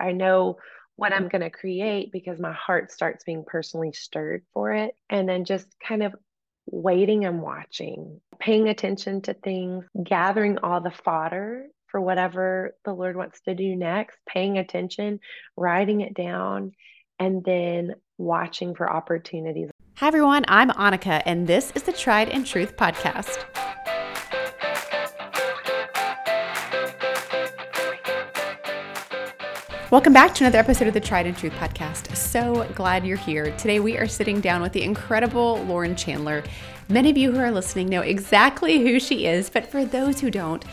I know what I'm going to create because my heart starts being personally stirred for it. And then just kind of waiting and watching, paying attention to things, gathering all the fodder for whatever the Lord wants to do next, paying attention, writing it down, and then watching for opportunities. Hi, everyone. I'm Annika, and this is the Tried and Truth Podcast. Welcome back to another episode of the Tried and Truth podcast. So glad you're here. Today we are sitting down with the incredible Lauren Chandler. Many of you who are listening know exactly who she is, but for those who don't,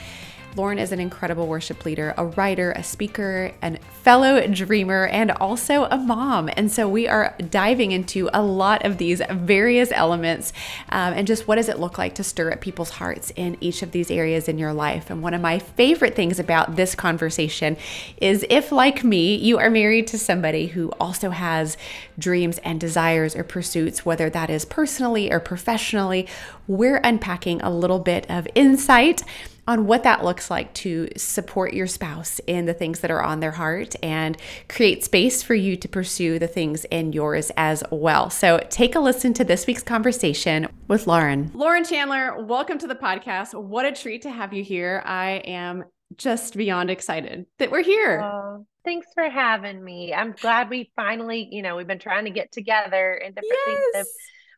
Lauren is an incredible worship leader, a writer, a speaker, and fellow dreamer, and also a mom. And so we are diving into a lot of these various elements um, and just what does it look like to stir at people's hearts in each of these areas in your life. And one of my favorite things about this conversation is if, like me, you are married to somebody who also has dreams and desires or pursuits, whether that is personally or professionally, we're unpacking a little bit of insight on what that looks like to support your spouse in the things that are on their heart and create space for you to pursue the things in yours as well. So take a listen to this week's conversation with Lauren. Lauren Chandler, welcome to the podcast. What a treat to have you here. I am just beyond excited that we're here. Oh, thanks for having me. I'm glad we finally, you know, we've been trying to get together and different yes. things have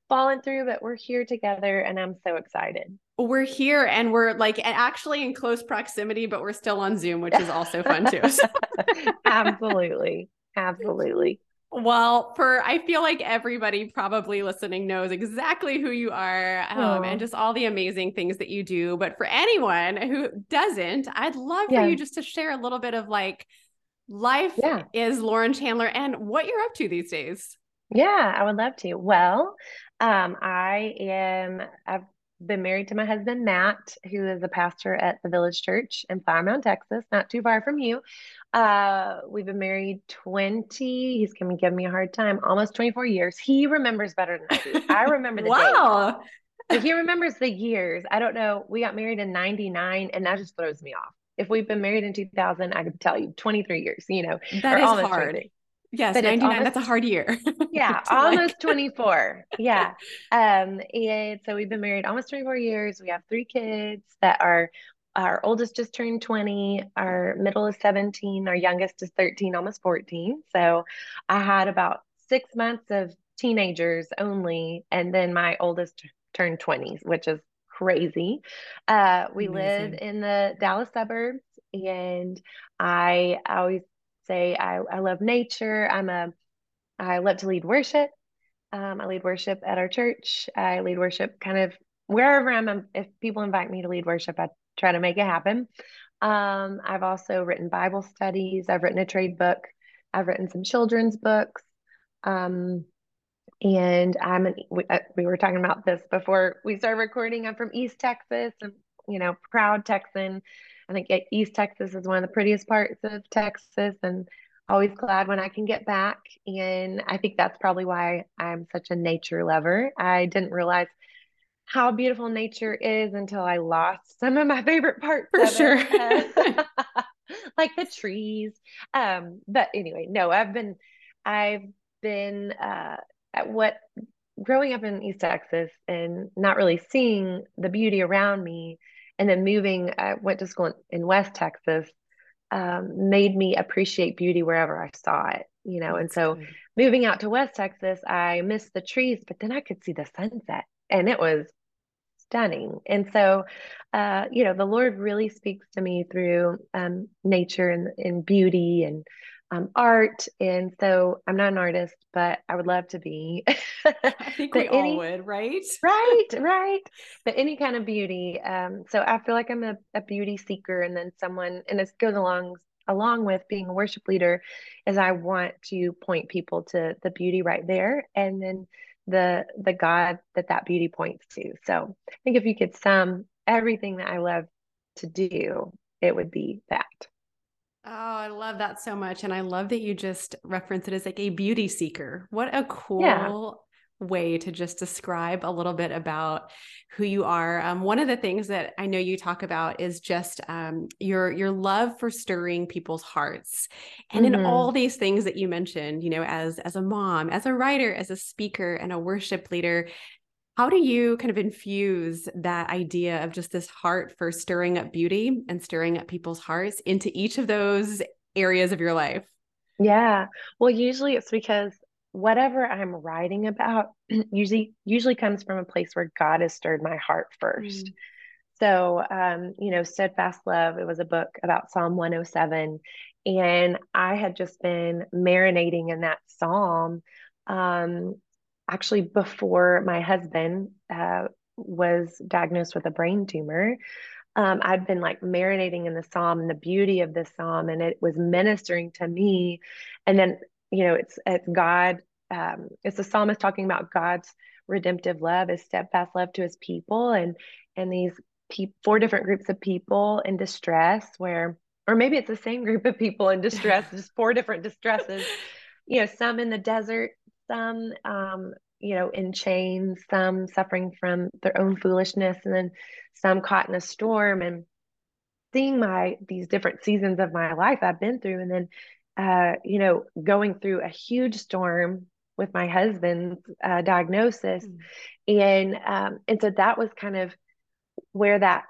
fallen through, but we're here together and I'm so excited we're here and we're like actually in close proximity, but we're still on Zoom, which is also fun too. Absolutely. Absolutely. Well, for I feel like everybody probably listening knows exactly who you are um, and just all the amazing things that you do. But for anyone who doesn't, I'd love yeah. for you just to share a little bit of like life yeah. is Lauren Chandler and what you're up to these days. Yeah, I would love to. Well, um, I am, I've been married to my husband, Matt, who is a pastor at the Village Church in Flower Mound, Texas, not too far from you. Uh, we've been married 20, he's going to give me a hard time, almost 24 years. He remembers better than I do. I remember the wow. He remembers the years. I don't know. We got married in 99, and that just throws me off. If we've been married in 2000, I could tell you 23 years, you know. That is hard. 23. Yes, but 99, almost, that's a hard year. yeah, almost like... 24. Yeah. Um, and so we've been married almost 24 years. We have three kids that are our oldest just turned 20, our middle is 17, our youngest is 13, almost 14. So I had about six months of teenagers only, and then my oldest turned 20, which is crazy. Uh, we Amazing. live in the Dallas suburbs, and I always say I, I love nature. I'm a I love to lead worship. Um, I lead worship at our church. I lead worship kind of wherever I'm. If people invite me to lead worship, I try to make it happen. Um, I've also written Bible studies. I've written a trade book. I've written some children's books. Um, and I'm an, we, uh, we were talking about this before we started recording. I'm from East Texas. I'm, you know, proud Texan. I think East Texas is one of the prettiest parts of Texas and always glad when I can get back. And I think that's probably why I'm such a nature lover. I didn't realize how beautiful nature is until I lost some of my favorite parts. For sure. like the trees. Um, but anyway, no, I've been I've been uh at what growing up in East Texas and not really seeing the beauty around me and then moving i went to school in, west texas um, made me appreciate beauty wherever i saw it you know and so moving out to west texas i missed the trees but then i could see the sunset and it was stunning. And so uh, you know the lord really speaks to me through um, nature and, and beauty and um, art. And so I'm not an artist, but I would love to be. I think we any, all would, right? right, right. But any kind of beauty. Um, so I feel like I'm a, a beauty seeker and then someone, and this goes along along with being a worship leader is I want to point people to the beauty right there and then the the God that that beauty points to. So I think if you could sum everything that I love to do, it would be that. Oh, I love that so much. And I love that you just reference it as like a beauty seeker. What a cool yeah. way to just describe a little bit about who you are. Um, one of the things that I know you talk about is just um, your your love for stirring people's hearts, and mm-hmm. in all these things that you mentioned, you know, as as a mom, as a writer, as a speaker, and a worship leader. How do you kind of infuse that idea of just this heart for stirring up beauty and stirring up people's hearts into each of those areas of your life? Yeah. Well, usually it's because whatever I'm writing about usually usually comes from a place where God has stirred my heart first. Mm. So, um, you know, Steadfast Love, it was a book about Psalm 107. And I had just been marinating in that psalm um, actually before my husband uh, was diagnosed with a brain tumor. Um, I'd been like marinating in the psalm and the beauty of this psalm, and it was ministering to me. And then you know, it's it's God. Um, it's the psalmist talking about God's redemptive love, His steadfast love to His people, and and these pe- four different groups of people in distress, where or maybe it's the same group of people in distress, just four different distresses. You know, some in the desert, some um, you know in chains, some suffering from their own foolishness, and then some caught in a storm and seeing my these different seasons of my life I've been through, and then uh, you know, going through a huge storm with my husband's uh, diagnosis, mm. and um, and so that was kind of where that.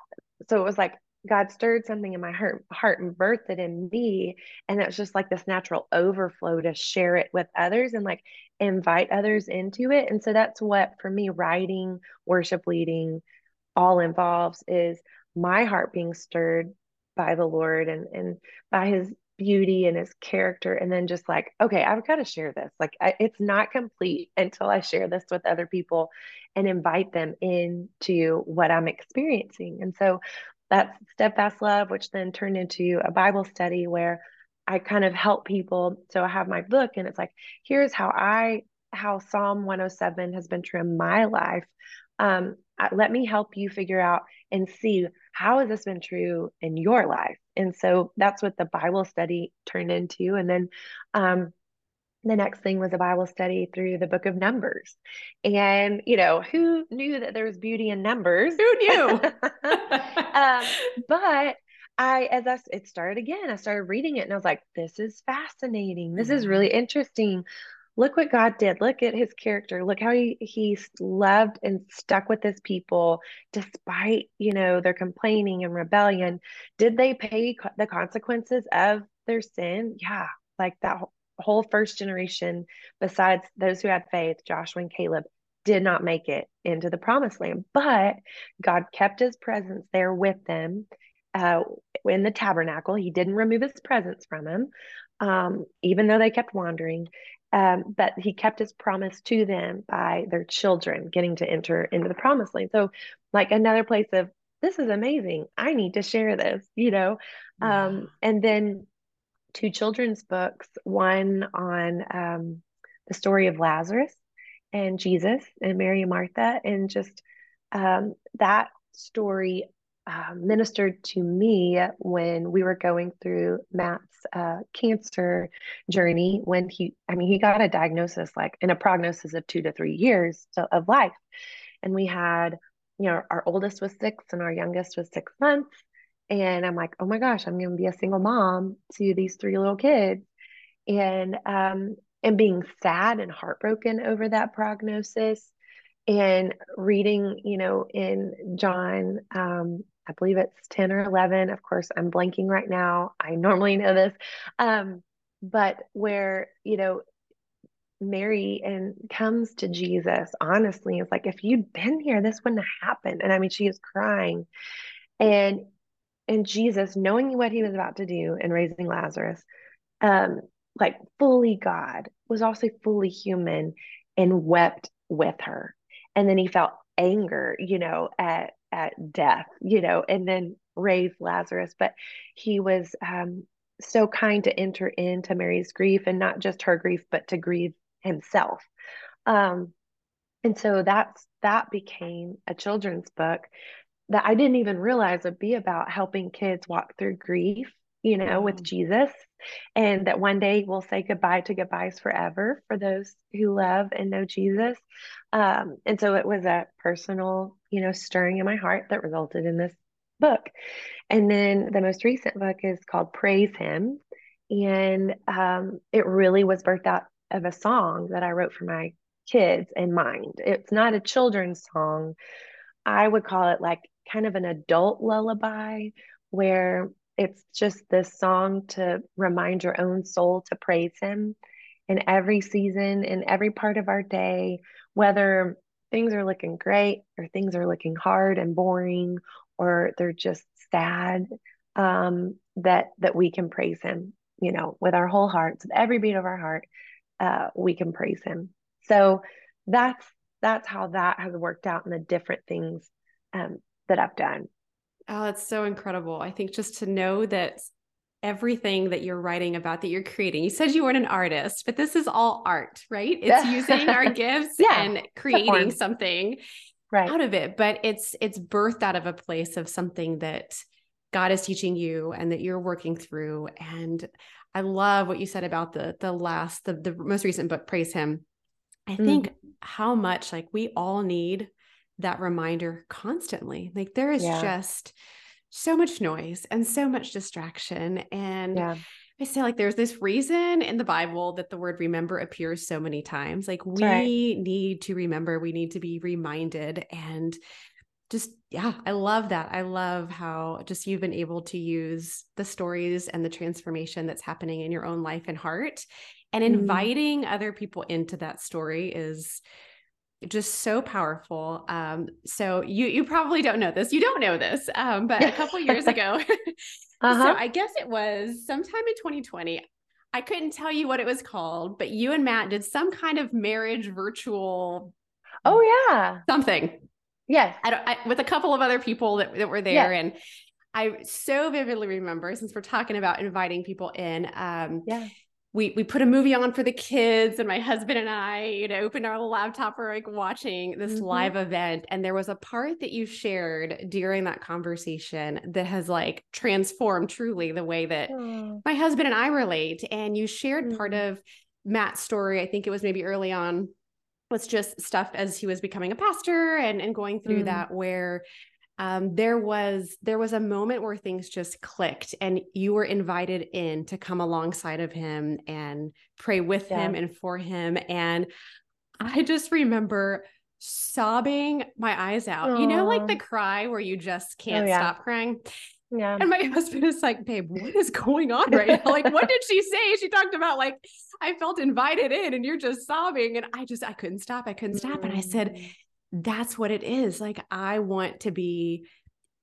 So it was like God stirred something in my heart, heart and birthed it in me, and was just like this natural overflow to share it with others and like invite others into it. And so that's what for me, writing, worship leading, all involves is my heart being stirred by the Lord and and by His beauty and his character and then just like okay i've got to share this like I, it's not complete until i share this with other people and invite them into what i'm experiencing and so that's steadfast love which then turned into a bible study where i kind of help people. So i have my book and it's like here's how i how psalm 107 has been true in my life. Um, let me help you figure out and see how has this been true in your life? And so that's what the bible study turned into. And then um, the next thing was a bible study through the book of numbers and you know who knew that there was beauty in numbers who knew um, but I, as I, it started again, I started reading it and I was like, this is fascinating. This is really interesting look what God did. Look at his character. Look how he he loved and stuck with his people despite, you know, their complaining and rebellion. Did they pay co- the consequences of their sin? Yeah, like that whole first generation besides those who had faith, Joshua and Caleb did not make it into the promised land, but God kept his presence there with them uh, in the tabernacle. He didn't remove his presence from them, um, even though they kept wandering. Um, but he kept his promise to them by their children getting to enter into the promised land. So, like another place of this is amazing. I need to share this, you know. Um, and then two children's books, one on um, the story of Lazarus and Jesus and Mary and Martha, and just um, that story uh, ministered to me when we were going through Matt's uh, cancer journey. When he, I mean, he got a diagnosis like in a prognosis of two to three years of life. And we had, you know, our oldest was six and our youngest was six months. And I'm like, oh my gosh, I'm going to be a single mom to these three little kids. And, um, and being sad and heartbroken over that prognosis and reading, you know, in John um, I believe it's 10 or 11. Of course, I'm blanking right now. I normally know this. Um, but where, you know, Mary and comes to Jesus honestly, it's like, if you'd been here, this wouldn't have happened. And I mean, she is crying. And and Jesus, knowing what he was about to do and raising Lazarus, um, like fully God, was also fully human and wept with her. And then he felt anger, you know, at at death, you know, and then raised Lazarus. But he was um, so kind to enter into Mary's grief and not just her grief, but to grieve himself. Um, and so that's that became a children's book that I didn't even realize would be about helping kids walk through grief you know, with Jesus, and that one day we'll say goodbye to goodbyes forever for those who love and know Jesus. Um, and so it was a personal, you know, stirring in my heart that resulted in this book. And then the most recent book is called Praise Him. And um, it really was birthed out of a song that I wrote for my kids in mind. It's not a children's song. I would call it like kind of an adult lullaby where it's just this song to remind your own soul to praise him in every season, in every part of our day, whether things are looking great or things are looking hard and boring or they're just sad um, that that we can praise him you know with our whole hearts with every beat of our heart uh, we can praise him. So that's that's how that has worked out in the different things um, that i've done. Oh that's so incredible. I think just to know that everything that you're writing about that you're creating you said you weren't an artist but this is all art right? It's using our gifts yeah, and creating something right. out of it but it's it's birthed out of a place of something that god is teaching you and that you're working through. And i love what you said about the the last the, the most recent book praise him. I think mm. how much like we all need that reminder constantly like there is yeah. just so much noise and so much distraction and yeah. I say like there's this reason in the Bible that the word remember appears so many times. Like we right. need to remember, we need to be reminded and just yeah, I love that. I love how just you've been able to use the stories and the transformation that's happening in your own life and heart and mm-hmm. inviting mm. other people into that story is just so powerful. Um, so you you probably don't know this. You don't know this, um, but a couple years ago, uh-huh. so I guess it was sometime in 2020. I couldn't tell you what it was called, but you and Matt did some kind of marriage virtual. Oh yeah, something. Yes, I don't, I, with a couple of other people that that were there, and I so vividly remember since we're talking about inviting people in. Um, yeah we we put a movie on for the kids and my husband and I, you know, opened our laptop for like watching this mm-hmm. live event. And there was a part that you shared during that conversation that has like transformed truly the way that oh. my husband and I relate. And you shared mm-hmm. part of Matt's story. I think it was maybe early on was just stuff as he was becoming a pastor and, and going through mm. that where um, there was there was a moment where things just clicked and you were invited in to come alongside of him and pray with yeah. him and for him and i just remember sobbing my eyes out Aww. you know like the cry where you just oh, can't oh, yeah. stop crying yeah. And my husband is like, babe, what is going on right now? Like, what did she say? She talked about like, I felt invited in and you're just sobbing. And I just, I couldn't stop. I couldn't stop. And I said, that's what it is. Like, I want to be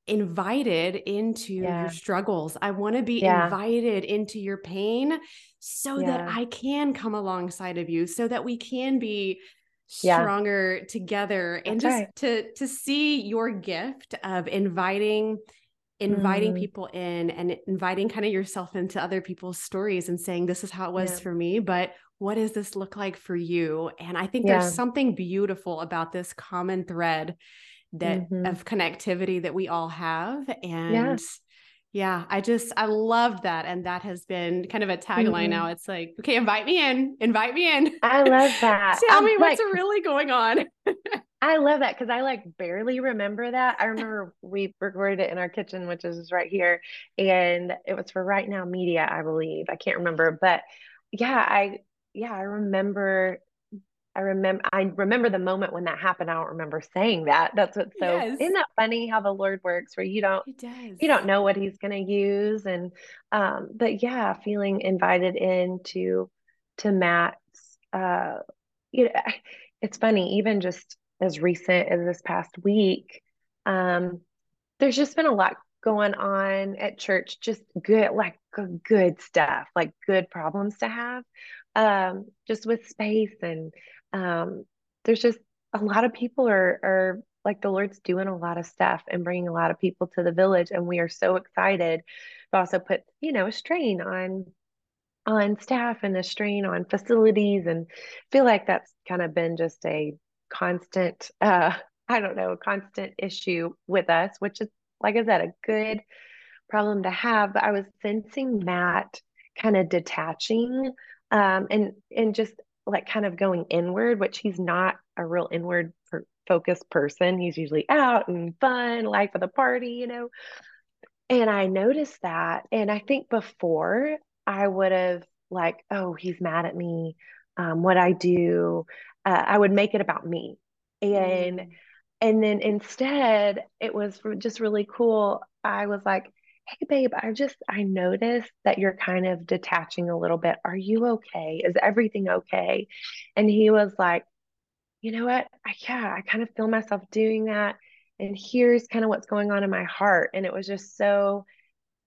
invited into yeah. your struggles. I want to be yeah. invited into your pain so yeah. that I can come alongside of you, so that we can be stronger together and just right. to to see your gift of inviting inviting mm. people in and inviting kind of yourself into other people's stories and saying this is how it was for me but what does this look like for you? And I think yeah. there's something beautiful about this common thread that mm-hmm. of connectivity that we all have. And yeah. yeah. I just I love that. And that has been kind of a tagline mm-hmm. now. It's like, okay, invite me in, invite me in. I love that. Tell me what's really going on. I love that because I like barely remember that. I remember we recorded it in our kitchen, which is right here, and it was for Right Now Media, I believe. I can't remember, but yeah, I yeah, I remember I remember I remember the moment when that happened. I don't remember saying that. That's what's so yes. isn't that funny how the Lord works where you don't you don't know what he's gonna use and um but yeah, feeling invited into to Matt's uh you know it's funny, even just as recent as this past week, um, there's just been a lot going on at church, just good like good stuff, like good problems to have um, just with space and um, there's just a lot of people are are like the Lord's doing a lot of stuff and bringing a lot of people to the village, and we are so excited. But also put you know a strain on on staff and a strain on facilities, and feel like that's kind of been just a constant uh, I don't know, a constant issue with us, which is like I said, a good problem to have, but I was sensing Matt kind of detaching um, and and just like kind of going inward, which he's not a real inward focused person. He's usually out and fun, life of the party, you know. And I noticed that. And I think before I would have like, oh, he's mad at me. Um, what I do, uh, I would make it about me. And mm. and then instead, it was just really cool. I was like, hey babe i just i noticed that you're kind of detaching a little bit. Are you okay? Is everything okay? And he was like you know what? I, yeah i kind of feel myself doing that and here's kind of what's going on in my heart. And it was just so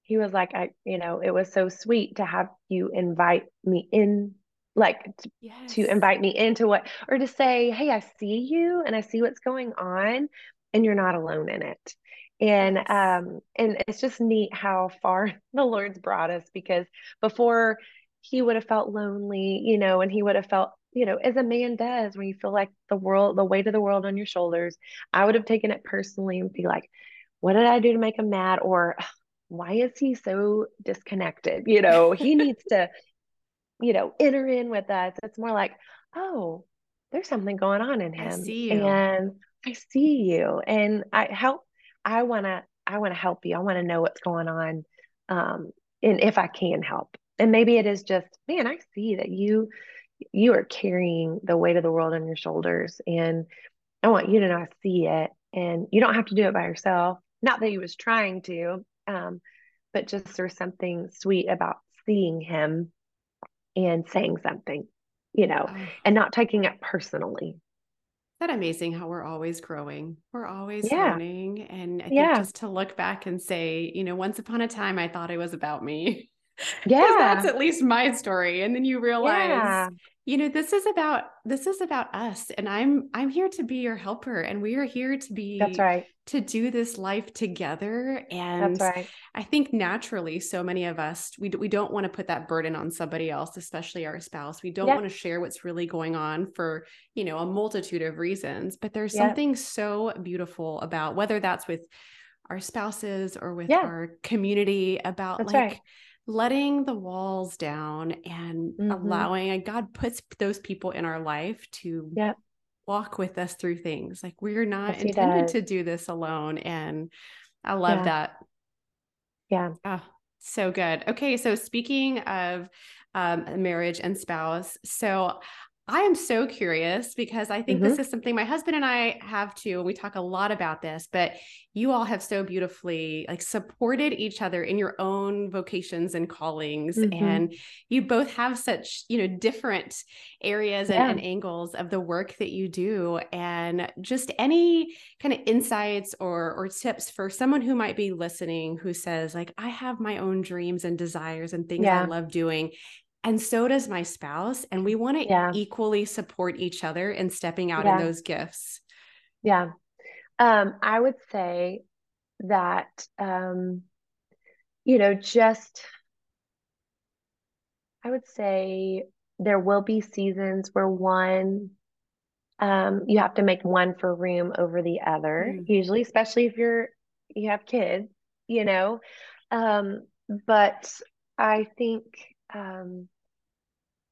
he was like i you know it was so sweet to have you invite me in like to, yes. to invite me into what or to say hey i see you and i see what's going on and you're not alone in it and yes. um and it's just neat how far the lord's brought us because before he would have felt lonely you know and he would have felt you know as a man does when you feel like the world the weight of the world on your shoulders i would have taken it personally and be like what did i do to make him mad? Or why is he so disconnected? You know he needs to you know enter in with us. It's more like oh there's something going on in him and i see you and i help I want to I want to help you. I want to know what's going on um and if I can help. And maybe it is just, man, I see that you you are carrying the weight of the world on your shoulders and I want you to know I see it and you don't have to do it by yourself. Not that he was trying to, um, but just there's something sweet about seeing him and saying something, you know, oh. and not taking it personally that amazing how we're always growing we're always yeah. learning and i think yeah. just to look back and say you know once upon a time i thought it was about me yeah that's at least my story and then you realize yeah. you know this is about this is about us and i'm i'm here to be your helper and we are here to be that's right. to do this life together and that's right. I think naturally so many of us we, we don't want to put that burden on somebody else especially our spouse. We don't want to share what's really going on for you know a multitude of reasons but there's something so beautiful about whether that's with our spouses or with yeah. our community about that's like right letting the walls down and mm-hmm. allowing and God puts those people in our life to yep. walk with us through things. Like we're not yes, intended to do this alone. And I love yeah. that. Yeah. Oh, so good. Okay. So speaking of um, marriage and spouse, so I am so curious because I think mm-hmm. this is something my husband and I have too. And we talk a lot about this, but you all have so beautifully like supported each other in your own vocations and callings. Mm-hmm. And you both have such, you know, different areas yeah. and, and angles of the work that you do. And just any kind of insights or or tips for someone who might be listening who says, like, I have my own dreams and desires and things yeah. I love doing and so does my spouse and we want to yeah. equally support each other in stepping out yeah. in those gifts yeah um, i would say that um, you know just i would say there will be seasons where one um, you have to make one for room over the other mm. usually especially if you're you have kids you know um, but i think um,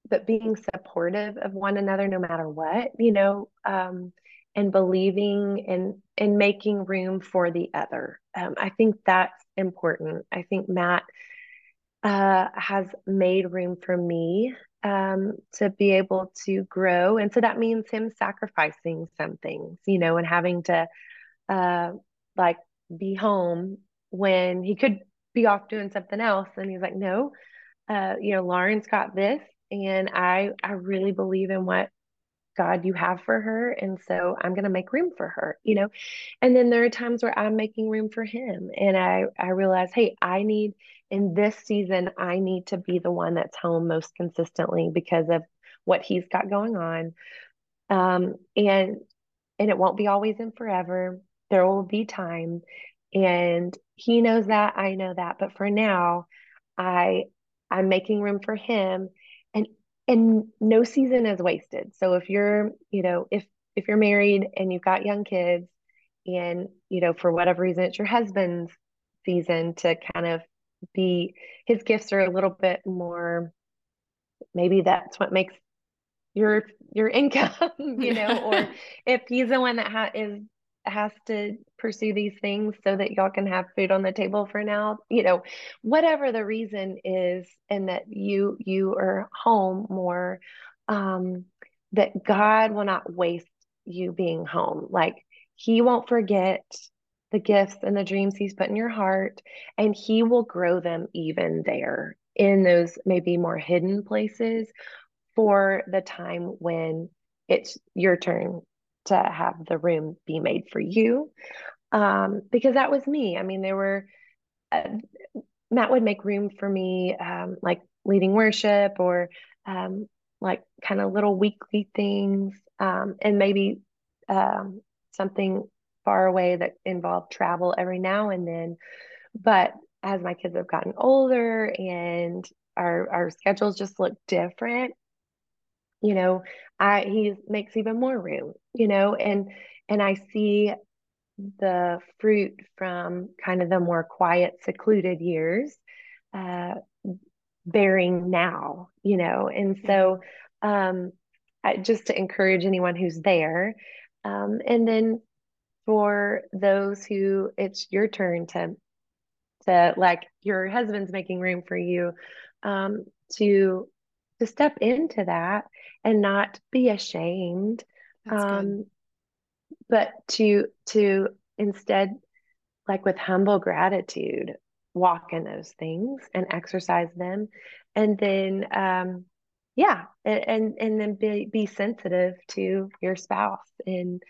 but being supportive of one another no matter what, you know, um, and believing and and making room for the other. Um, I think that's important. I think Matt uh, has made room for me um, to be able to grow, and so that means him sacrificing some things, you know, and having to uh, like be home when he could be off doing something else, and he's like, no, uh, you know, Lauren's got this, and I I really believe in what God you have for her, and so I'm going to make room for her, you know. And then there are times where I'm making room for him, and I I realize, hey, I need in this season, I need to be the one that's home most consistently because of what he's got going on, um, and and it won't be always and forever. There will be time, and he knows that, I know that, but for now, I I'm making room for him. And and no season is wasted. So if you're you know if if you're married and you've got young kids and you know for whatever reason it's your husband's season to kind of be his gifts are a little bit more maybe that's what makes your your income you know or if he's the one that ha- is has to pursue these things so that y'all can have food on the table for now. You know whatever the reason is and that you you are home more um that god will not waste you being home. Like he won't forget the gifts and the dreams he's put in your heart and he will grow them even there in those maybe more hidden places for the time when it's your turn to have the room be made for you. Um, because that was me. I mean, there were, uh, Matt would make room for me, um, like leading worship or um, like kind of little weekly things, um, and maybe um, something far away that involved travel every now and then. But as my kids have gotten older and our our schedules just look different, you know i he makes even more room you know and and i see the fruit from kind of the more quiet secluded years uh bearing now you know and so um I, just to encourage anyone who's there um and then for those who it's your turn to to like your husband's making room for you um to to step into that and not be ashamed um, but to to instead like with humble gratitude walk in those things and exercise them and then um, yeah and and then be, be sensitive to your spouse and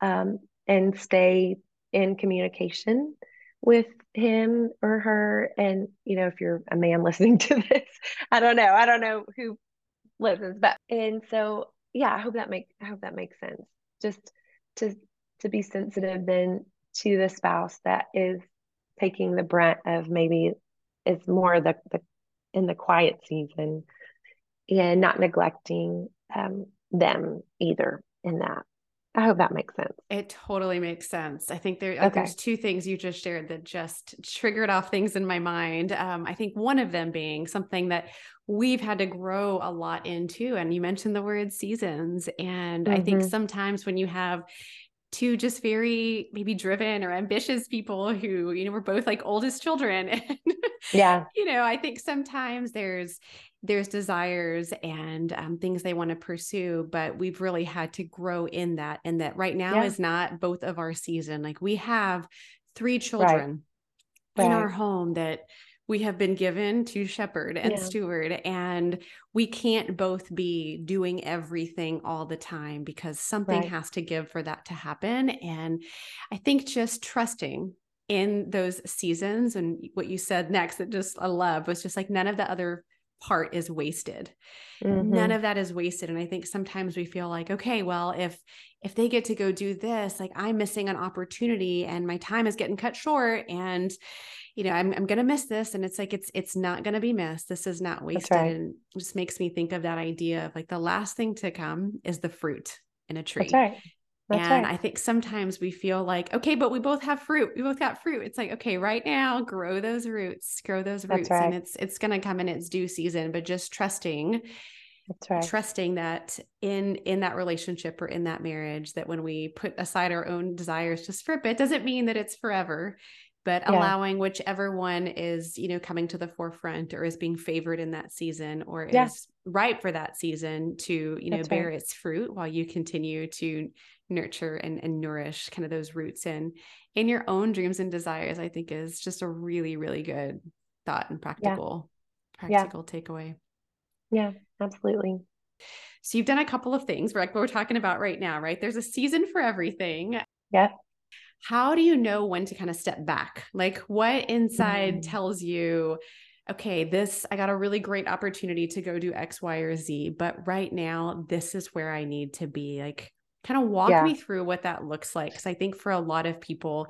um, and stay in communication with him or her. And you know if you're a man listening to this i don't know. I don't know who listens but and so yeah i hope that make i hope that makes sense. Just to to be sensitive then to the spouse that is taking the brunt of maybe it's more the, the in the quiet season and not neglecting um, them either in that I hope that makes sense. It totally makes sense. I think there, okay. there's two things you just shared that just triggered off things in my mind. Um, I think one of them being something that we've had to grow a lot into. And you mentioned the word seasons. And mm-hmm. I think mm-hmm. sometimes when you have two just very maybe driven or ambitious people who you know we're both like oldest children and yeah you know i think sometimes there's there's desires and um, things they want to pursue but we've really had to grow in that and that right now yeah. is not both of our season like we have three children right. in right. our home that we have been given to shepherd and yeah. steward and we can't both be doing everything all the time because something right. has to give for that to happen and i think just trusting in those seasons and what you said next that just i love was just like none of the other part is wasted. Mm-hmm. None of that is wasted and I think sometimes we feel like okay, well, if if they get to go do this, like I'm missing an opportunity and my time is getting cut short and you know, I'm I'm going to miss this and it's like it's it's not going to be missed. This is not wasted right. and just makes me think of that idea of like the last thing to come is the fruit in a tree. That's right. That's and right. I think sometimes we feel like, okay, but we both have fruit. We both got fruit. It's like, okay, right now, grow those roots, grow those roots. Right. And it's it's gonna come in its due season, but just trusting that's right. Trusting that in in that relationship or in that marriage, that when we put aside our own desires just for a bit, doesn't mean that it's forever but yeah. allowing whichever one is you know coming to the forefront or is being favored in that season or yeah. is ripe for that season to you know That's bear right. its fruit while you continue to nurture and, and nourish kind of those roots in in your own dreams and desires i think is just a really really good thought and practical yeah. practical yeah. takeaway yeah absolutely so you've done a couple of things like what we're talking about right now right there's a season for everything yeah how do you know when to kind of step back like what inside mm-hmm. tells you okay, this, I got a really great opportunity to go do X, Y, or Z, but right now, this is where I need to be. Like, kind of walk yeah. me through what that looks like because i think for a lot of people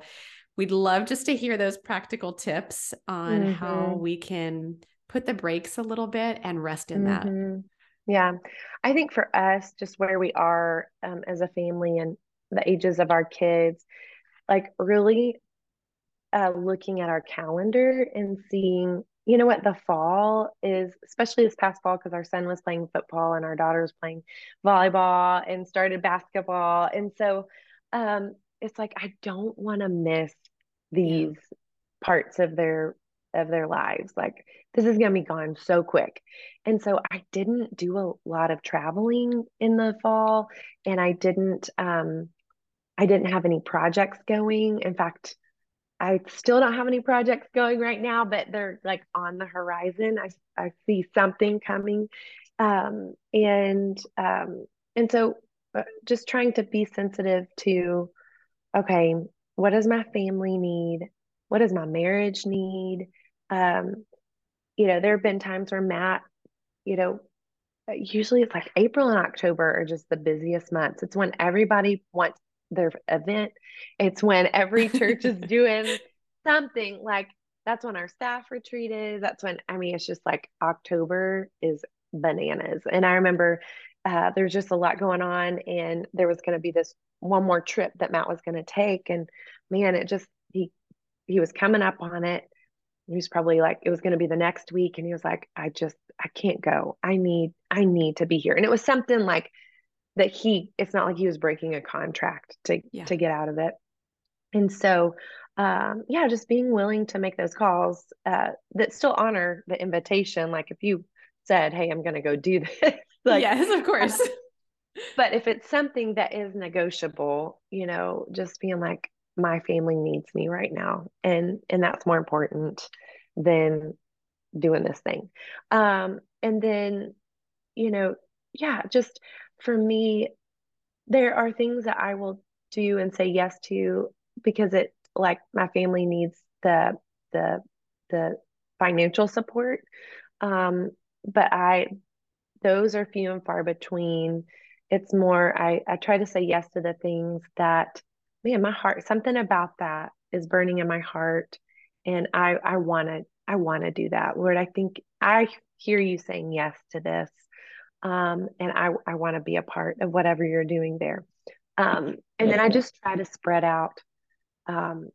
we'd love just to hear those practical tips on mm-hmm. how we can put the brakes a little bit and rest in mm-hmm. that yeah i think for us just where we are um, as a family and the ages of our kids like really uh, looking at our calendar and seeing, you know what, the fall is, especially this past fall, because our son was playing football and our daughter was playing volleyball and started basketball. And so um, it's like, I don't want to miss these yeah. parts of their of their lives like this is going to be gone so quick and so i didn't do a lot of traveling in the fall and i didn't um i didn't have any projects going in fact I still don't have any projects going right now, but they're like on the horizon. I I see something coming, um, and um, and so uh, just trying to be sensitive to, okay, what does my family need? What does my marriage need? Um, you know, there have been times where Matt, you know, usually it's like April and October are just the busiest months. It's when everybody wants their event. It's when every church is doing something like that's when our staff retreat is. That's when, I mean, it's just like October is bananas. And I remember uh, there's just a lot going on, and there was going to be this one more trip that Matt was going to take. And man, it just, he, he was coming up on it. He was probably like, it was going to be the next week. And he was like, I just, I can't go. I need, I need to be here. And it was something like, that he it's not like he was breaking a contract to yeah. to get out of it. And so um yeah just being willing to make those calls uh that still honor the invitation. Like if you said hey i'm going to go do this like yes of course. but if it's something that is negotiable you know just being like my family needs me right now and and that's more important than doing this thing. Um and then you know yeah just for me, there are things that I will do and say yes to because it like my family needs the the the financial support. Um, but I those are few and far between. It's more I I try to say yes to the things that man, my heart something about that is burning in my heart and I I want to I want to do that. Lord, I think I hear you saying yes to this um, and I, I want to be a part of whatever you're doing there. Um, and then I just try to spread out um,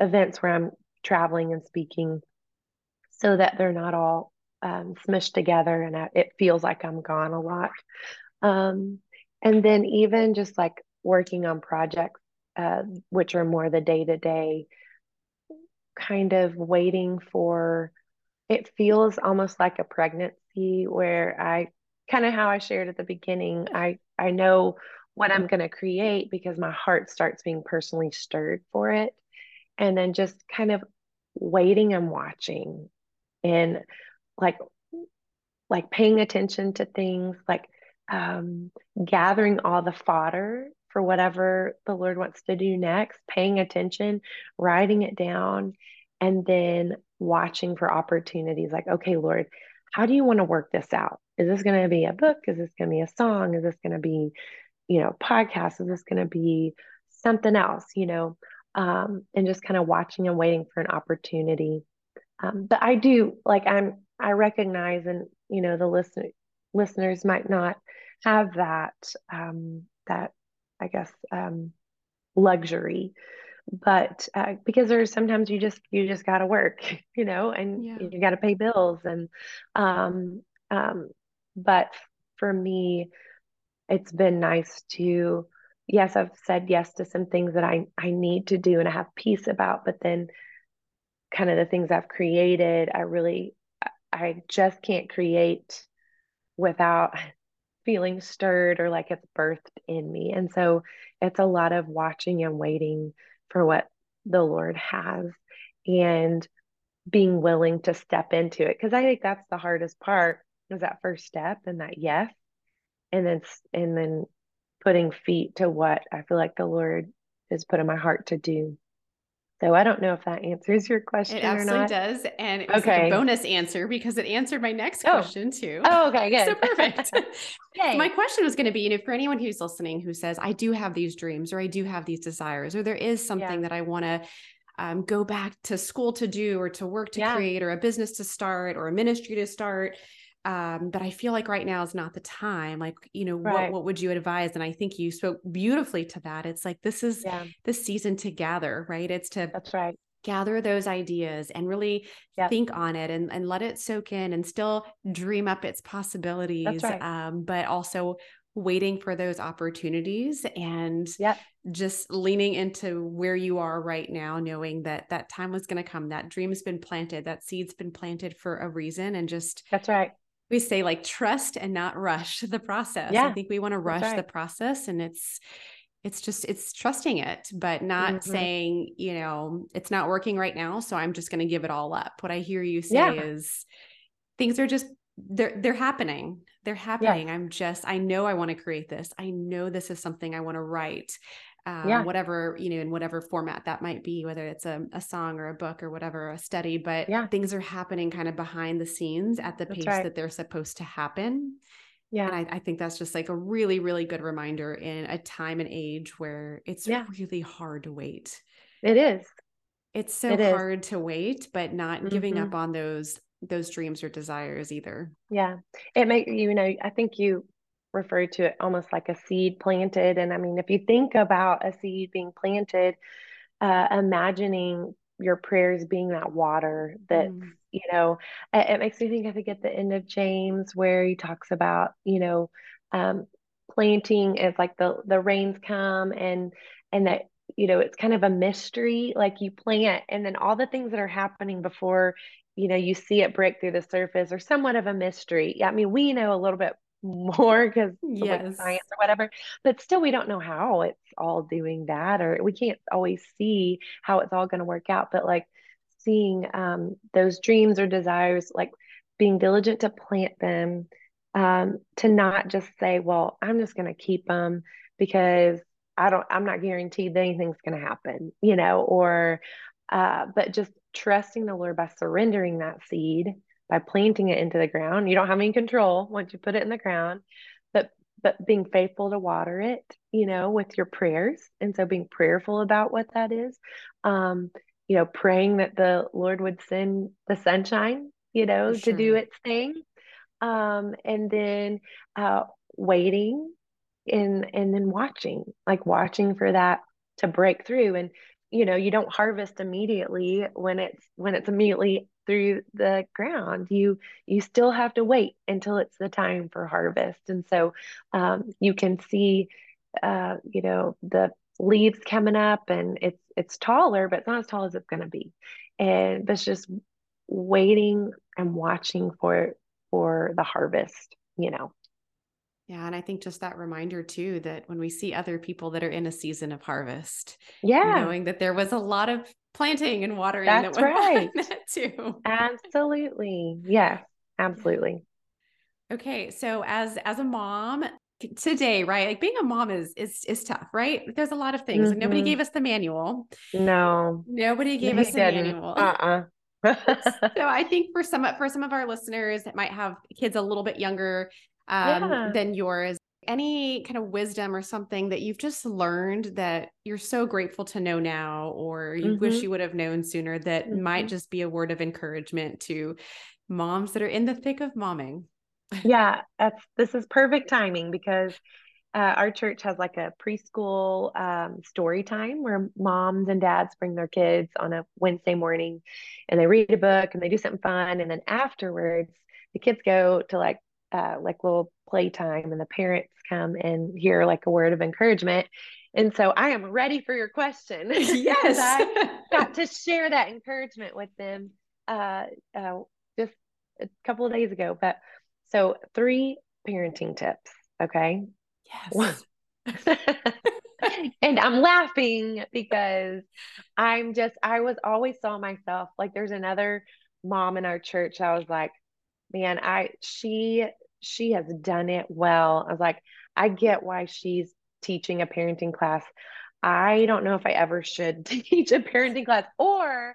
events where I'm traveling and speaking so that they're not all um, smushed together and I, it feels like I'm gone a lot. Um, and then even just like working on projects, uh, which are more the day to day, kind of waiting for it feels almost like a pregnancy where I kind of how I shared at the beginning. I I know what I'm going to create because my heart starts being personally stirred for it. And then just kind of waiting and watching and like like paying attention to things like um, gathering all the fodder for whatever the Lord wants to do next, paying attention, writing it down, and then watching for opportunities like, okay, Lord, how do you want to work this out? Is this going to be a book? Is this going to be a song? Is this going to be, you know, podcast? Is this going to be something else, you know? Um, and just kind of watching and waiting for an opportunity. Um, but I do like I'm I recognize and you know the listener listeners might not have that um, that I guess um, luxury but uh, because there's sometimes you just you just got to work you know and yeah. you got to pay bills and um um but for me it's been nice to yes i've said yes to some things that i i need to do and i have peace about but then kind of the things i've created i really i just can't create without feeling stirred or like it's birthed in me and so it's a lot of watching and waiting for what the Lord has and being willing to step into it. Cause I think that's the hardest part is that first step and that yes. And then, and then putting feet to what I feel like the Lord has put in my heart to do. So I don't know if that answers your question. It absolutely does. And it was okay. like a bonus answer because it answered my next oh. question too. Oh, okay, good. So perfect. okay. My question was going to be, you know, for anyone who's listening who says, I do have these dreams or I do have these desires, or there is something yeah. that I want to um, go back to school to do or to work to yeah. create or a business to start or a ministry to start um, but I feel like right now is not the time. Like, you know, right. what what would you advise? And I think you spoke beautifully to that. It's like this is yeah. the season to gather, right? It's to that's right. gather those ideas and really yep. think on it and, and let it soak in and still dream up its possibilities right. um, but also waiting for those opportunities and yep. just leaning into where you are right now knowing that that time was going to come that dream's been planted that seed's been planted for a reason and just that's right we say like trust and not rush the process. Yeah, i think we want to rush right. the process and it's it's just it's trusting it but not mm-hmm. saying you know it's not working right now so i'm just going to give it all up. What i hear you say yeah. is things are just they're they're happening. They're happening. I'm just i know i want to create this. I know this is something i want to write um, yeah. whatever you know in whatever format that might be whether it's a, a song or a book or whatever a study but yeah. things are happening kind of behind the scenes at the That's pace right. that they're supposed to happen yeah. And I, I, think that's just like a really, really good reminder in a time and age where it's yeah. really hard to wait. It is. It's so it hard is. to wait, but not mm-hmm. giving up on those those dreams or desires either. Yeah. It make you know, I think you referred to it almost like a seed planted. And I mean, if you think about a seed being planted, uh, imagining your prayers being that water that mm. you know it, it, makes me think i think at the end of james where he talks about you know um, planting is like the the rains come and and that you know it's kind of a mystery like you plant and then all the things that are happening before you know you see it break through the surface are somewhat of a mystery i mean we know a little bit more because yes. science or whatever but still we don't know how it's all doing that or we can't always see how it's all going to work out but like seeing um, those dreams or desires like being diligent to plant them um, to not just say well i'm just going to keep them because i don't i'm not guaranteed that anything's going to happen you know or uh, but just trusting the lord by surrendering that seed by planting it into the ground. You don't have any control once you put it in the ground, but but being faithful to water it, you know, with your prayers. And so being prayerful about what that is. Um, you know, praying that the Lord would send the sunshine, you know, sure. to do its thing. Um, and then uh waiting and and then watching, like watching for that to break through. And you know, you don't harvest immediately when it's when it's immediately through the ground. You you still have to wait until it's the time for harvest. And so um, you can see uh, you know the leaves coming up and it's it's taller but it's not as tall as it's going to be. And that's just waiting and watching for for the harvest you know yeah and i think just that reminder too that when we see other people that are in a season of harvest yeah knowing that there was a lot of planting and watering That's that right. that too. Absolutely. Yes, absolutely. Okay, so as as a mom today, right? Like being a mom is is is tough, right? There's a lot of things. Mm-hmm. nobody gave us the manual. No. Nobody gave us the manual. Uh-uh. so I think for some for some of our listeners that might have kids a little bit younger um, yeah. than yours, any kind of wisdom or something that you've just learned that you're so grateful to know now or you mm-hmm. wish you would have known sooner that mm-hmm. might just be a word of encouragement to moms that are in the thick of momming yeah that's this is perfect timing because uh, our church has like a preschool um, story time where moms and dads bring their kids on a wednesday morning and they read a book and they do something fun and then afterwards the kids go to like uh, like little playtime and the parents come and hear like a word of encouragement. And so I am ready for your question. Yes. I got to share that encouragement with them uh, uh, just a couple of days ago. But so three parenting tips. Okay. Yes. and I'm laughing because I'm just, I was always saw myself like there's another mom in our church. I was like, man, I, she she has done it well. I was like, I get why she's teaching a parenting class. I don't know if I ever should teach a parenting class or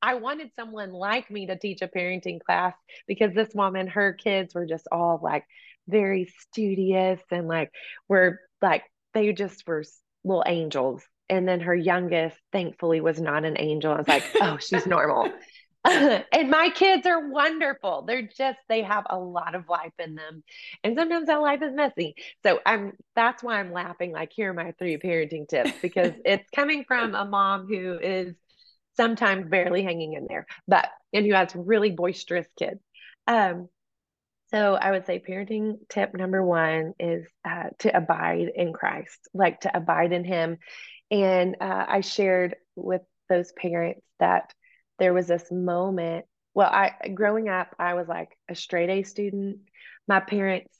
I wanted someone like me to teach a parenting class because this woman, her kids were just all like very studious and like were like they just were little angels. And then her youngest, thankfully, was not an angel. I was like, oh, she's normal. and my kids are wonderful. They're just they have a lot of life in them. And sometimes that life is messy. So I'm that's why I'm laughing like here are my three parenting tips because it's coming from a mom who is sometimes barely hanging in there, but and who has really boisterous kids. Um, so I would say parenting tip number one is uh, to abide in Christ, like to abide in Him. And uh, I shared with those parents that there was this moment. Well, I growing up, I was like a straight A student. My parents,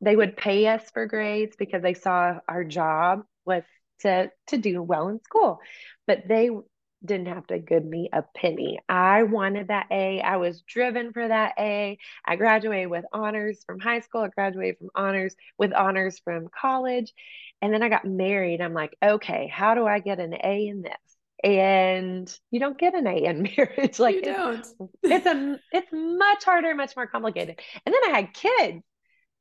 they would pay us for grades because they saw our job was to to do well in school, but they didn't have to give me a penny. I wanted that A. I was driven for that A. I graduated with honors from high school. I graduated from honors with honors from college. And then I got married. I'm like, okay, how do I get an A in this? And you don't get an A in marriage. Like you don't. it's, it's a it's much harder, much more complicated. And then I had kids.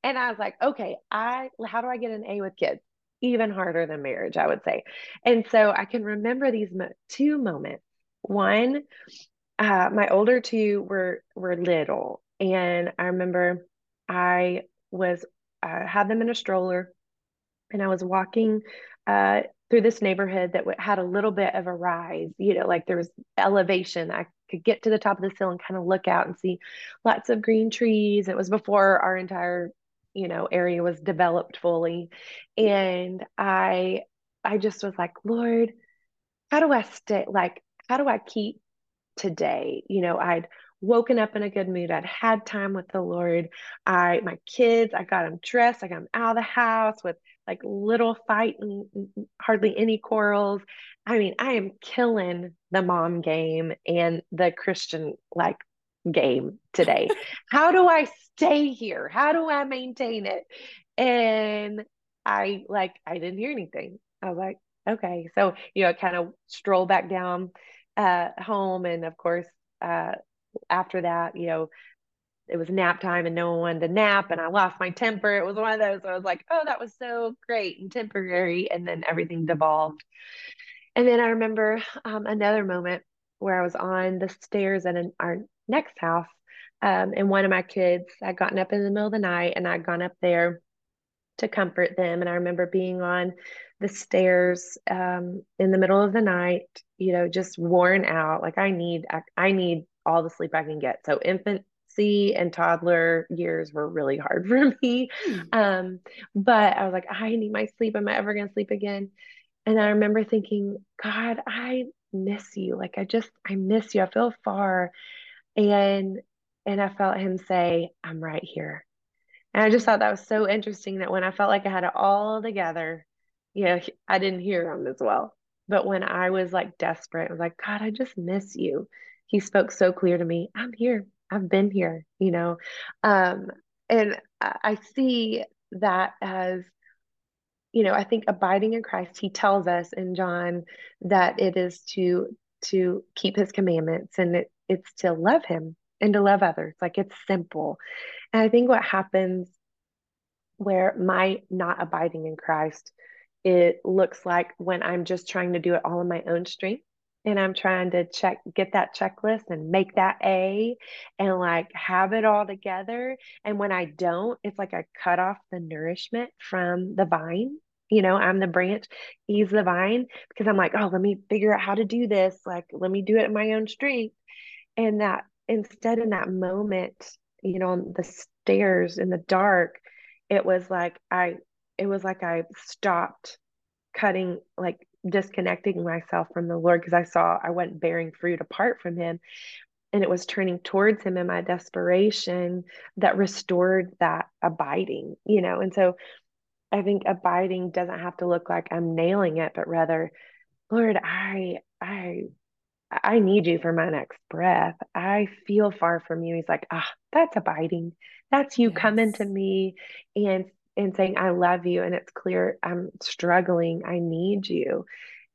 And I was like, okay, I how do I get an A with kids? even harder than marriage, I would say. And so I can remember these mo- two moments. One, uh, my older two were were little, and I remember I was uh, had them in a stroller, and I was walking uh, through this neighborhood that had a little bit of a rise. You know, like there was elevation. I could get to the top of the hill and kind of look out and see lots of green trees. It was before our entire you know area was developed fully and i i just was like lord how do i stay like how do i keep today you know i'd woken up in a good mood i'd had time with the lord i my kids i got them dressed i got them out of the house with like little fight and hardly any quarrels i mean i am killing the mom game and the christian like game today. How do I stay here? How do I maintain it? And I like, I didn't hear anything. I was like, okay. So, you know, kind of stroll back down uh, home. And of course, uh, after that, you know, it was nap time and no one wanted to nap and I lost my temper. It was one of those. I was like, oh, that was so great and temporary. And then everything devolved. And then I remember um, another moment where I was on the stairs at an, our next house. Um, and one of my kids had gotten up in the middle of the night and I'd gone up there to comfort them. And I remember being on the stairs um, in the middle of the night, you know, just worn out. Like I need, I, I need all the sleep I can get. So infancy and toddler years were really hard for me. Hmm. Um, but I was like, I need my sleep. Am I ever going to sleep again? And I remember thinking, God, I miss you. Like I just, I miss you. I feel far and and I felt him say, "I'm right here." And I just thought that was so interesting that when I felt like I had it all together, you know, I didn't hear him as well. But when I was like desperate, I was like, God, I just miss you. He spoke so clear to me. I'm here. I've been here, you know. Um, and I see that as, you know, I think abiding in Christ, he tells us in John that it is to to keep his commandments and it, it's to love him and to love others. Like it's simple. And I think what happens where my not abiding in Christ, it looks like when I'm just trying to do it all in my own strength and I'm trying to check, get that checklist and make that A and like have it all together. And when I don't, it's like I cut off the nourishment from the vine. You know, I'm the branch, he's the vine because I'm like, oh, let me figure out how to do this. Like, let me do it in my own strength and that instead in that moment you know on the stairs in the dark it was like i it was like i stopped cutting like disconnecting myself from the lord because i saw i wasn't bearing fruit apart from him and it was turning towards him in my desperation that restored that abiding you know and so i think abiding doesn't have to look like i'm nailing it but rather lord i i I need you for my next breath. I feel far from you. He's like, ah, that's abiding. That's you yes. coming to me and and saying, I love you. And it's clear I'm struggling. I need you.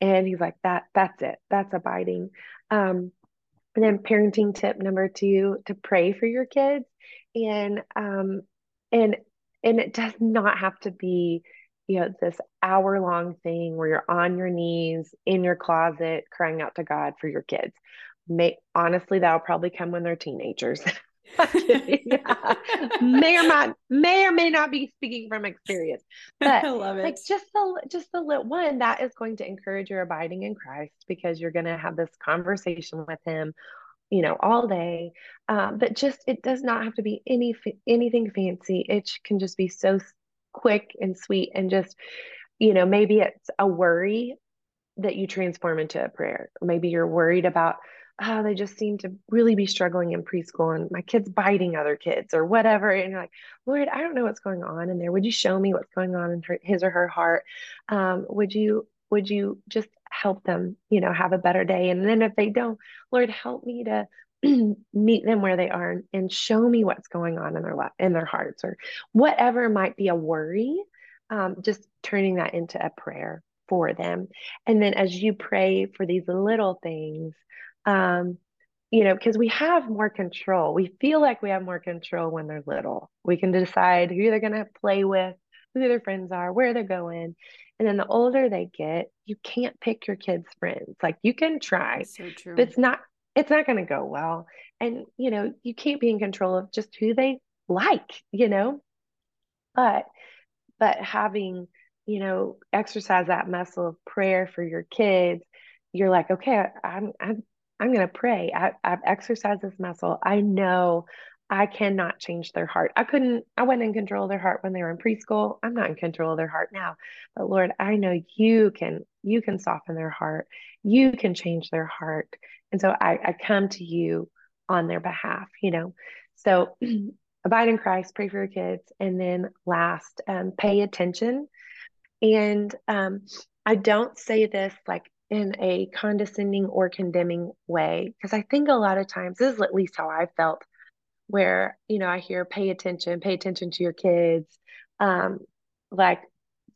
And he's like, that, that's it. That's abiding. Um, and then parenting tip number two, to pray for your kids. And um, and and it does not have to be you know this hour long thing where you're on your knees in your closet crying out to god for your kids may honestly that'll probably come when they're teenagers yeah. may or not may or may not be speaking from experience but I love it. like just the just the little one that is going to encourage your abiding in christ because you're going to have this conversation with him you know all day um, but just it does not have to be any anything fancy it can just be so quick and sweet and just you know maybe it's a worry that you transform into a prayer maybe you're worried about oh, they just seem to really be struggling in preschool and my kid's biting other kids or whatever. And you're like, Lord, I don't know what's going on in there. Would you show me what's going on in her, his or her heart? Um, would you, would you just help them, you know, have a better day? And then if they don't, Lord, help me to meet them where they are and show me what's going on in their life, in their hearts or whatever might be a worry. Um, just turning that into a prayer for them. And then as you pray for these little things, um, you know, because we have more control. We feel like we have more control when they're little. We can decide who they're going to play with, who their friends are, where they're going. And then the older they get, you can't pick your kids' friends. Like you can try, so true. but it's not it's not going to go well. And you know, you can't be in control of just who they like, you know. But but having, you know, exercise that muscle of prayer for your kids, you're like, okay, I'm I'm I'm going to pray. I, I've exercised this muscle. I know I cannot change their heart. I couldn't, I wasn't in control of their heart when they were in preschool. I'm not in control of their heart now. But Lord, I know you can, you can soften their heart. You can change their heart. And so I, I come to you on their behalf, you know. So abide in Christ, pray for your kids. And then last, um, pay attention. And um, I don't say this like in a condescending or condemning way because i think a lot of times this is at least how i felt where you know i hear pay attention pay attention to your kids um like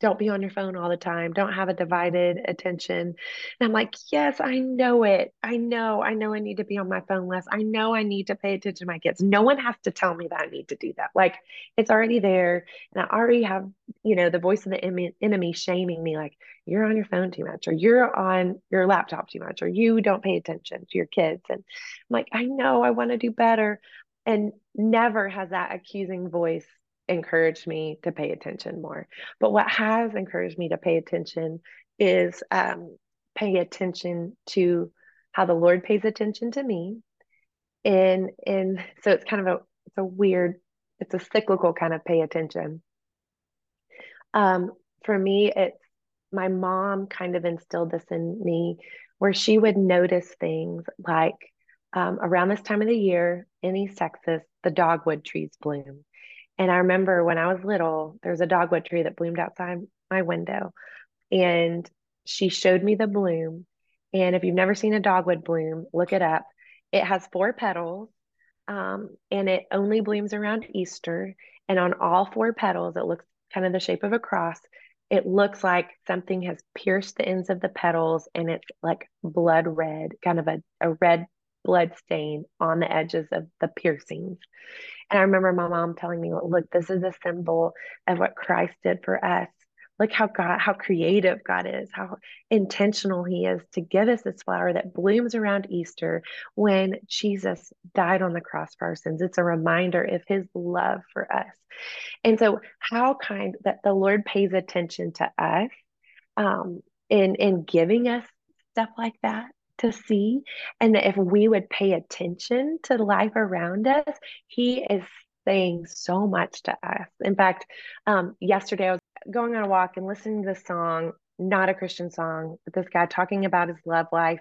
don't be on your phone all the time don't have a divided attention. And i'm like yes i know it. I know i know i need to be on my phone less. I know i need to pay attention to my kids. No one has to tell me that i need to do that. Like it's already there and i already have you know the voice of the enemy shaming me like you're on your phone too much or you're on your laptop too much or you don't pay attention to your kids. And i'm like i know i want to do better. And never has that accusing voice encouraged me to pay attention more. But what has encouraged me to pay attention is um, paying attention to how the Lord pays attention to me. And and so it's kind of a it's a weird, it's a cyclical kind of pay attention. Um, for me, it's my mom kind of instilled this in me where she would notice things like um, around this time of the year in East Texas, the dogwood trees bloom. And I remember when I was little, there was a dogwood tree that bloomed outside my window. And she showed me the bloom. And if you've never seen a dogwood bloom, look it up. It has four petals um, and it only blooms around Easter. And on all four petals, it looks kind of the shape of a cross. It looks like something has pierced the ends of the petals and it's like blood red, kind of a, a red blood stain on the edges of the piercings. And I remember my mom telling me, look, this is a symbol of what Christ did for us. Look how God, how creative God is, how intentional He is to give us this flower that blooms around Easter when Jesus died on the cross for our sins. It's a reminder of His love for us. And so, how kind that the Lord pays attention to us um, in in giving us stuff like that to see and that if we would pay attention to life around us he is saying so much to us. In fact um, yesterday i was going on a walk and listening to this song not a christian song but this guy talking about his love life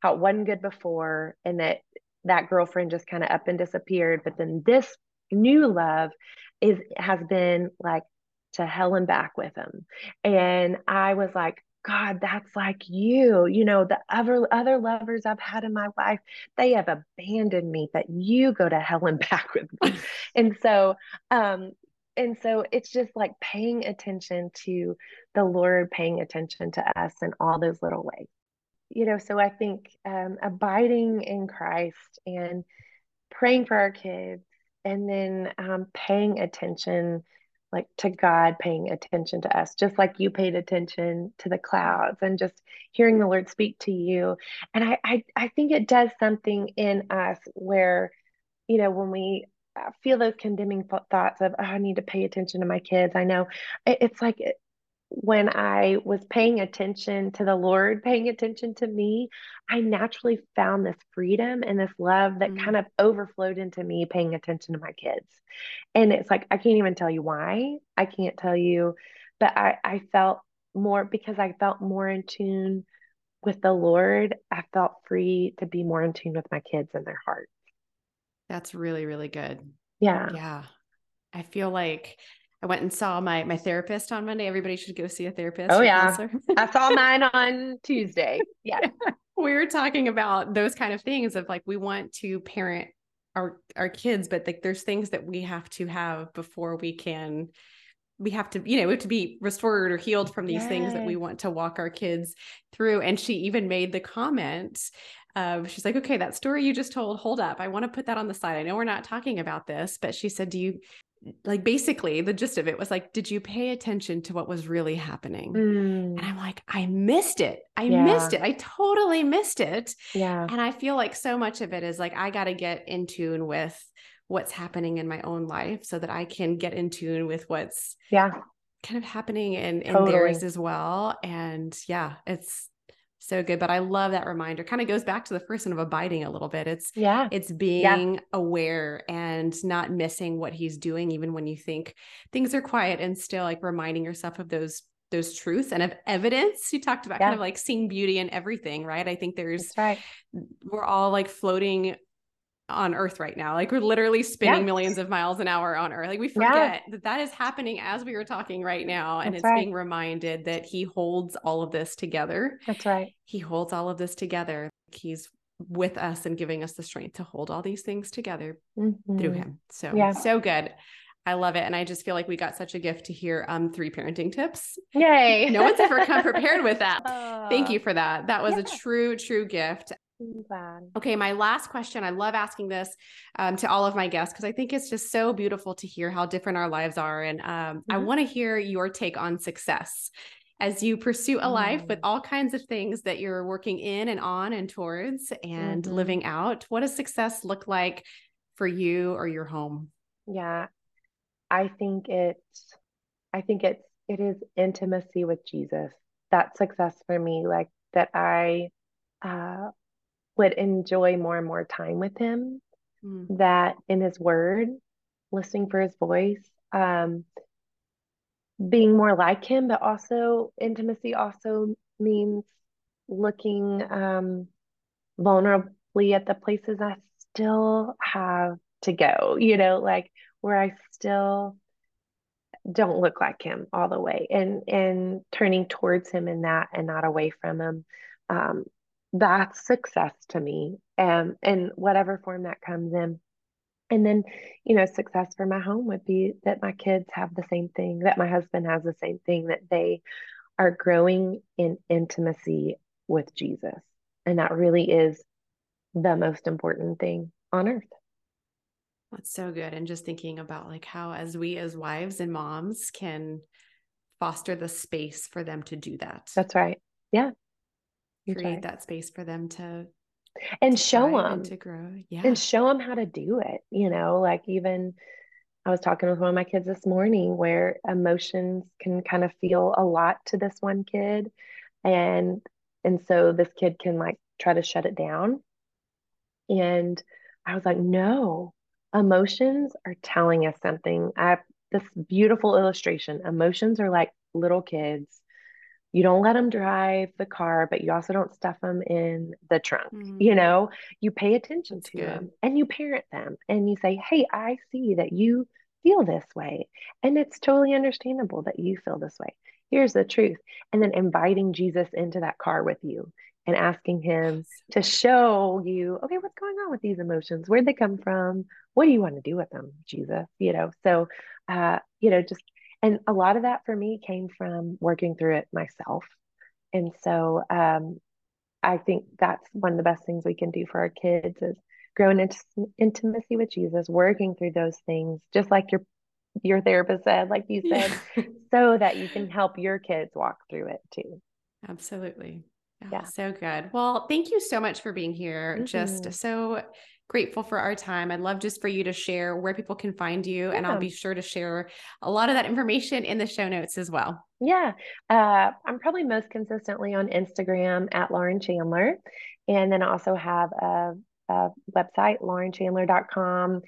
how it wasn't good before and that that girlfriend just kind of up and disappeared but then this new love is has been like to hell and back with him. And i was like God, that's like you. You know, the other other lovers I've had in my life, they have abandoned me, but you go to hell and back with me. and so, um, and so it's just like paying attention to the Lord, paying attention to us in all those little ways. You know, so I think um, abiding in Christ and praying for our kids, and then um, paying attention like to God paying attention to us, just like you paid attention to the clouds and just hearing the Lord speak to you. And I, I, I think it does something in us where you know, when we uh, feel those condemning thoughts of, oh, I need to pay attention to my kids, I know it's like when I was paying attention to the Lord, paying attention to me, I naturally found this freedom and this love that mm. kind of overflowed into me paying attention to my kids. And it's like, I can't even tell you why. I can't tell you, but I, I felt more because I felt more in tune with the Lord. I felt free to be more in tune with my kids and their hearts. That's really, really good. Yeah. Yeah. I feel like I went and saw my my therapist on Monday. Everybody should go see a therapist. Oh yeah, I saw mine on Tuesday. Yeah, we were talking about those kind of things of like we want to parent our our kids, but like there's things that we have to have before we can. We have to, you know, we have to be restored or healed from these yes. things that we want to walk our kids through. And she even made the comment uh, she's like, okay, that story you just told, hold up. I want to put that on the side. I know we're not talking about this, but she said, do you, like basically the gist of it was like did you pay attention to what was really happening? Mm. and i'm like i missed it. I yeah. missed it. I totally missed it. Yeah. And i feel like so much of it is like i got to get in tune with what's happening in my own life so that i can get in tune with what's yeah. kind of happening in, in totally. theirs as well. And yeah it's so good but i love that reminder kind of goes back to the person of abiding a little bit. It's yeah. it's being yeah. aware and not missing what he's doing even when you think things are quiet and still like reminding yourself of those those truths and of evidence. You talked about yeah. kind of like seeing beauty in everything right? I think there's right. we're all like floating on earth right now like we're literally spinning yes. millions of miles an hour on earth like we forget yeah. that that is happening as we were talking right now and that's it's right. being reminded that he holds all of this together that's right he holds all of this together he's with us and giving us the strength to hold all these things together mm-hmm. through him so yeah. so good I love it. And I just feel like we got such a gift to hear um three parenting tips. Yay. no one's ever come prepared with that. Thank you for that. That was yeah. a true, true gift. Okay, my last question. I love asking this um, to all of my guests because I think it's just so beautiful to hear how different our lives are. And um, mm-hmm. I want to hear your take on success as you pursue a life with mm. all kinds of things that you're working in and on and towards and mm-hmm. living out. What does success look like for you or your home? Yeah, I think it's, I think it's, it is intimacy with Jesus. That's success for me. Like that I, uh, would enjoy more and more time with him, mm. that in his word, listening for his voice, um, being more like him, but also intimacy also means looking um, vulnerably at the places I still have to go, you know, like where I still don't look like him all the way and and turning towards him in that and not away from him um, that's success to me um, in whatever form that comes in. And then you know success for my home would be that my kids have the same thing that my husband has the same thing that they are growing in intimacy with jesus. And that really is the most important thing on earth. That's so good. And just thinking about like how as we as wives and moms can foster the space for them to do that. That's right. Yeah create right. that space for them to and to show them. to grow. Yeah. And show them how to do it you know like even i was talking with one of my kids this morning where emotions can kind of feel a lot to this one kid. And and so this kid can like try to shut it down. And i was like no emotions are telling us something. I have this beautiful illustration. Emotions are like little kids you don't let them drive the car, but you also don't stuff them in the trunk. Mm-hmm. You know, you pay attention That's to good. them and you parent them and you say, Hey, I see that you feel this way. And it's totally understandable that you feel this way. Here's the truth. And then inviting Jesus into that car with you and asking him to show you, okay, what's going on with these emotions? Where'd they come from? What do you want to do with them, Jesus? You know, so, uh, you know, just and a lot of that for me came from working through it myself and so um, i think that's one of the best things we can do for our kids is growing into intimacy with jesus working through those things just like your your therapist said like you said yeah. so that you can help your kids walk through it too absolutely yeah, yeah. so good well thank you so much for being here mm-hmm. just so grateful for our time. I'd love just for you to share where people can find you, yeah. and I'll be sure to share a lot of that information in the show notes as well. Yeah, uh, I'm probably most consistently on Instagram at Lauren Chandler, and then I also have a, a website, laurenchandler.com.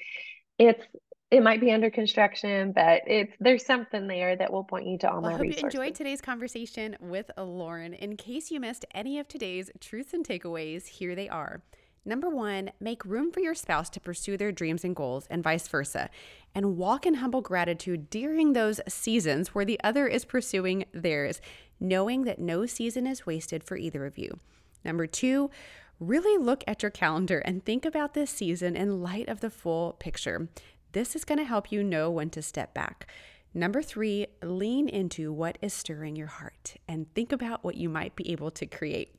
It's it might be under construction, but it's there's something there that will point you to all well, my I hope resources. you enjoyed today's conversation with Lauren. In case you missed any of today's truths and takeaways, here they are. Number one, make room for your spouse to pursue their dreams and goals, and vice versa, and walk in humble gratitude during those seasons where the other is pursuing theirs, knowing that no season is wasted for either of you. Number two, really look at your calendar and think about this season in light of the full picture. This is going to help you know when to step back. Number three, lean into what is stirring your heart and think about what you might be able to create.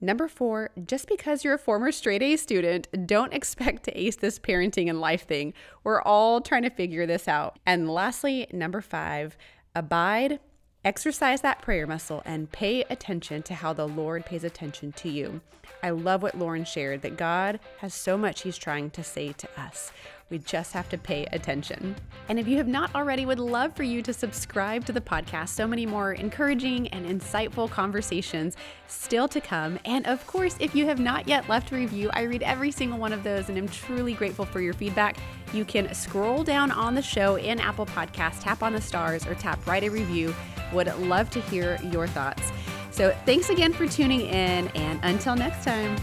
Number four, just because you're a former straight A student, don't expect to ace this parenting and life thing. We're all trying to figure this out. And lastly, number five, abide, exercise that prayer muscle, and pay attention to how the Lord pays attention to you. I love what Lauren shared that God has so much He's trying to say to us. We just have to pay attention. And if you have not already, would love for you to subscribe to the podcast. So many more encouraging and insightful conversations still to come. And of course, if you have not yet left a review, I read every single one of those and am truly grateful for your feedback. You can scroll down on the show in Apple Podcast, tap on the stars, or tap write a review. Would love to hear your thoughts. So thanks again for tuning in, and until next time.